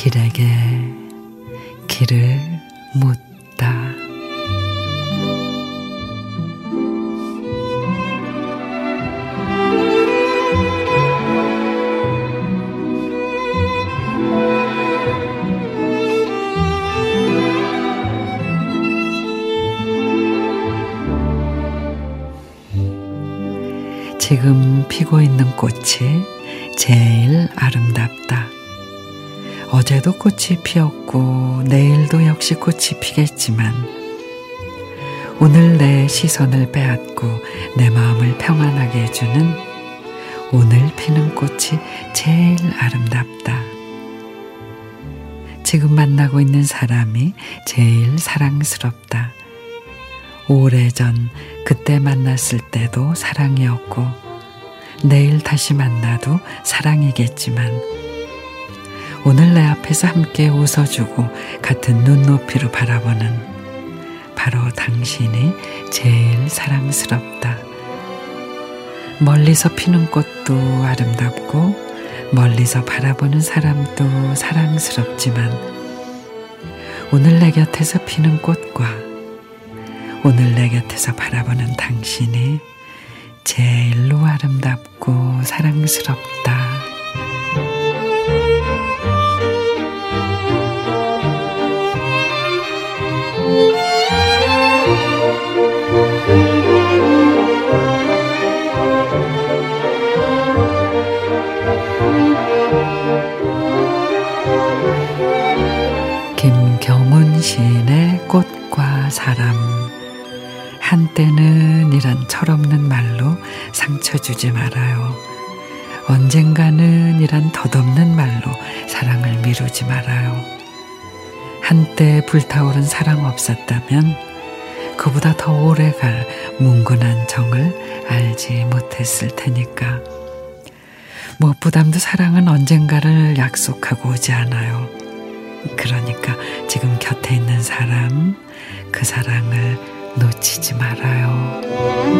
길에게 길을 묻다. 지금 피고 있는 꽃이 제일 아름답다. 어제도 꽃이 피었고 내일도 역시 꽃이 피겠지만 오늘 내 시선을 빼앗고 내 마음을 평안하게 해주는 오늘 피는 꽃이 제일 아름답다. 지금 만나고 있는 사람이 제일 사랑스럽다. 오래전 그때 만났을 때도 사랑이었고 내일 다시 만나도 사랑이겠지만 오늘 내 앞에서 함께 웃어주고 같은 눈높이로 바라보는 바로 당신이 제일 사랑스럽다. 멀리서 피는 꽃도 아름답고 멀리서 바라보는 사람도 사랑스럽지만 오늘 내 곁에서 피는 꽃과 오늘 내 곁에서 바라보는 당신이 제일로 아름답고 사랑스럽다. 김경훈 시인의 꽃과 사람 한때는 이란 철없는 말로 상처 주지 말아요. 언젠가는 이란 덧없는 말로 사랑을 미루지 말아요. 한때 불타오른 사랑 없었다면 그보다 더 오래 갈 뭉근한 정을 알지 못했을 테니까. 무엇보다도 사랑은 언젠가를 약속하고 오지 않아요. 그러니까 지금 곁에 있는 사람, 그 사랑을 놓치지 말아요.